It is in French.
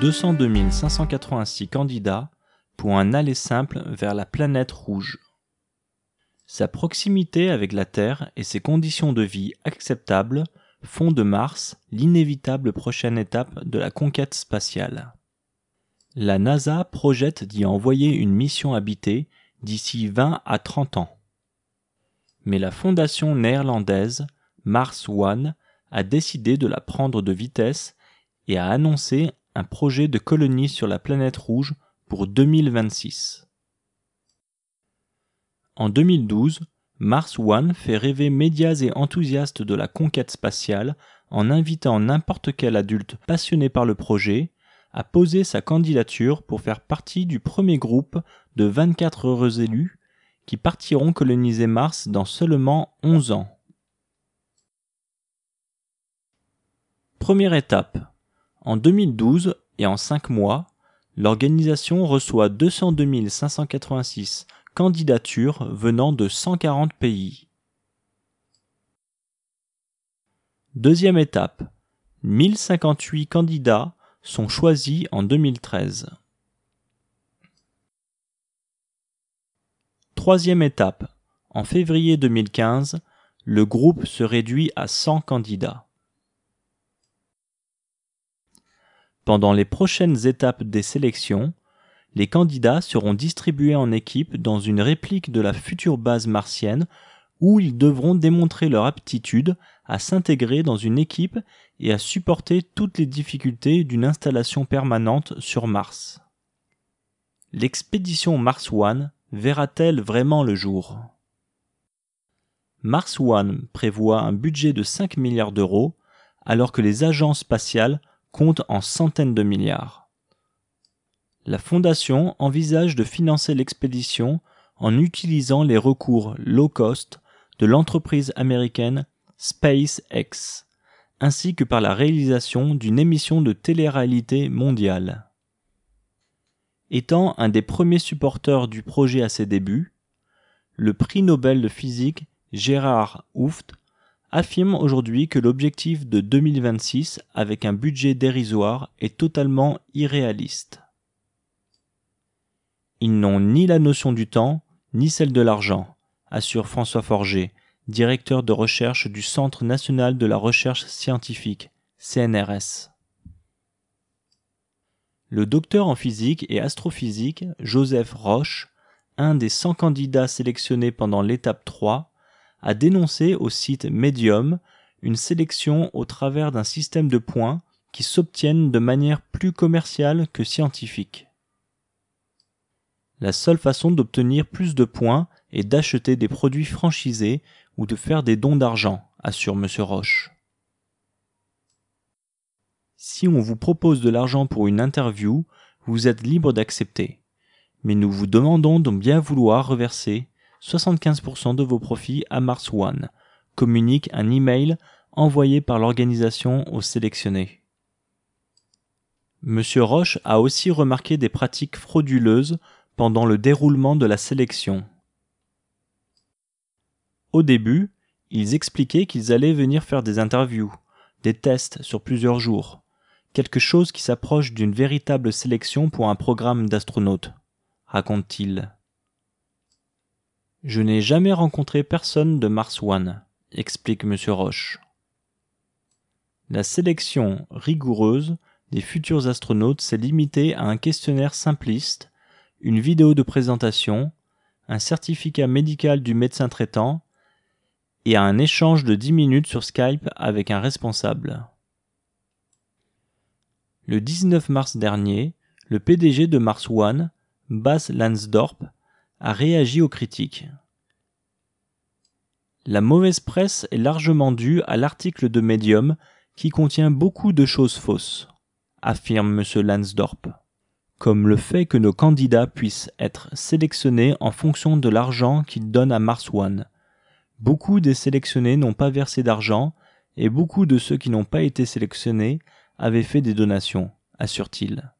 202 586 candidats pour un aller simple vers la planète rouge. Sa proximité avec la Terre et ses conditions de vie acceptables font de Mars l'inévitable prochaine étape de la conquête spatiale. La NASA projette d'y envoyer une mission habitée d'ici 20 à 30 ans. Mais la fondation néerlandaise Mars One a décidé de la prendre de vitesse et a annoncé un projet de colonie sur la planète rouge pour 2026. En 2012, Mars One fait rêver médias et enthousiastes de la conquête spatiale en invitant n'importe quel adulte passionné par le projet à poser sa candidature pour faire partie du premier groupe de 24 heureux élus qui partiront coloniser Mars dans seulement 11 ans. Première étape. En 2012 et en 5 mois, l'organisation reçoit 202 586 candidatures venant de 140 pays. Deuxième étape. 1058 candidats sont choisis en 2013. Troisième étape. En février 2015, le groupe se réduit à 100 candidats. Pendant les prochaines étapes des sélections, les candidats seront distribués en équipes dans une réplique de la future base martienne où ils devront démontrer leur aptitude à s'intégrer dans une équipe et à supporter toutes les difficultés d'une installation permanente sur Mars. L'expédition Mars One verra-t-elle vraiment le jour? Mars One prévoit un budget de 5 milliards d'euros alors que les agences spatiales comptent en centaines de milliards la Fondation envisage de financer l'expédition en utilisant les recours low cost de l'entreprise américaine SpaceX, ainsi que par la réalisation d'une émission de télé-réalité mondiale. Étant un des premiers supporters du projet à ses débuts, le prix Nobel de physique Gérard Hooft affirme aujourd'hui que l'objectif de 2026 avec un budget dérisoire est totalement irréaliste. Ils n'ont ni la notion du temps, ni celle de l'argent, assure François Forger, directeur de recherche du Centre national de la recherche scientifique, CNRS. Le docteur en physique et astrophysique Joseph Roche, un des 100 candidats sélectionnés pendant l'étape 3, a dénoncé au site Medium une sélection au travers d'un système de points qui s'obtiennent de manière plus commerciale que scientifique. La seule façon d'obtenir plus de points est d'acheter des produits franchisés ou de faire des dons d'argent, assure M. Roche. Si on vous propose de l'argent pour une interview, vous êtes libre d'accepter. Mais nous vous demandons de bien vouloir reverser 75% de vos profits à Mars One, communique un email envoyé par l'organisation aux sélectionnés. M. Roche a aussi remarqué des pratiques frauduleuses pendant le déroulement de la sélection. Au début, ils expliquaient qu'ils allaient venir faire des interviews, des tests sur plusieurs jours, quelque chose qui s'approche d'une véritable sélection pour un programme d'astronautes, raconte-t-il. Je n'ai jamais rencontré personne de Mars One, explique M. Roche. La sélection rigoureuse des futurs astronautes s'est limitée à un questionnaire simpliste une vidéo de présentation, un certificat médical du médecin traitant et à un échange de 10 minutes sur Skype avec un responsable. Le 19 mars dernier, le PDG de Mars One, Bas Lansdorp, a réagi aux critiques. La mauvaise presse est largement due à l'article de Medium qui contient beaucoup de choses fausses, affirme M. Lansdorp comme le fait que nos candidats puissent être sélectionnés en fonction de l'argent qu'ils donnent à Mars One. Beaucoup des sélectionnés n'ont pas versé d'argent et beaucoup de ceux qui n'ont pas été sélectionnés avaient fait des donations, assure-t-il.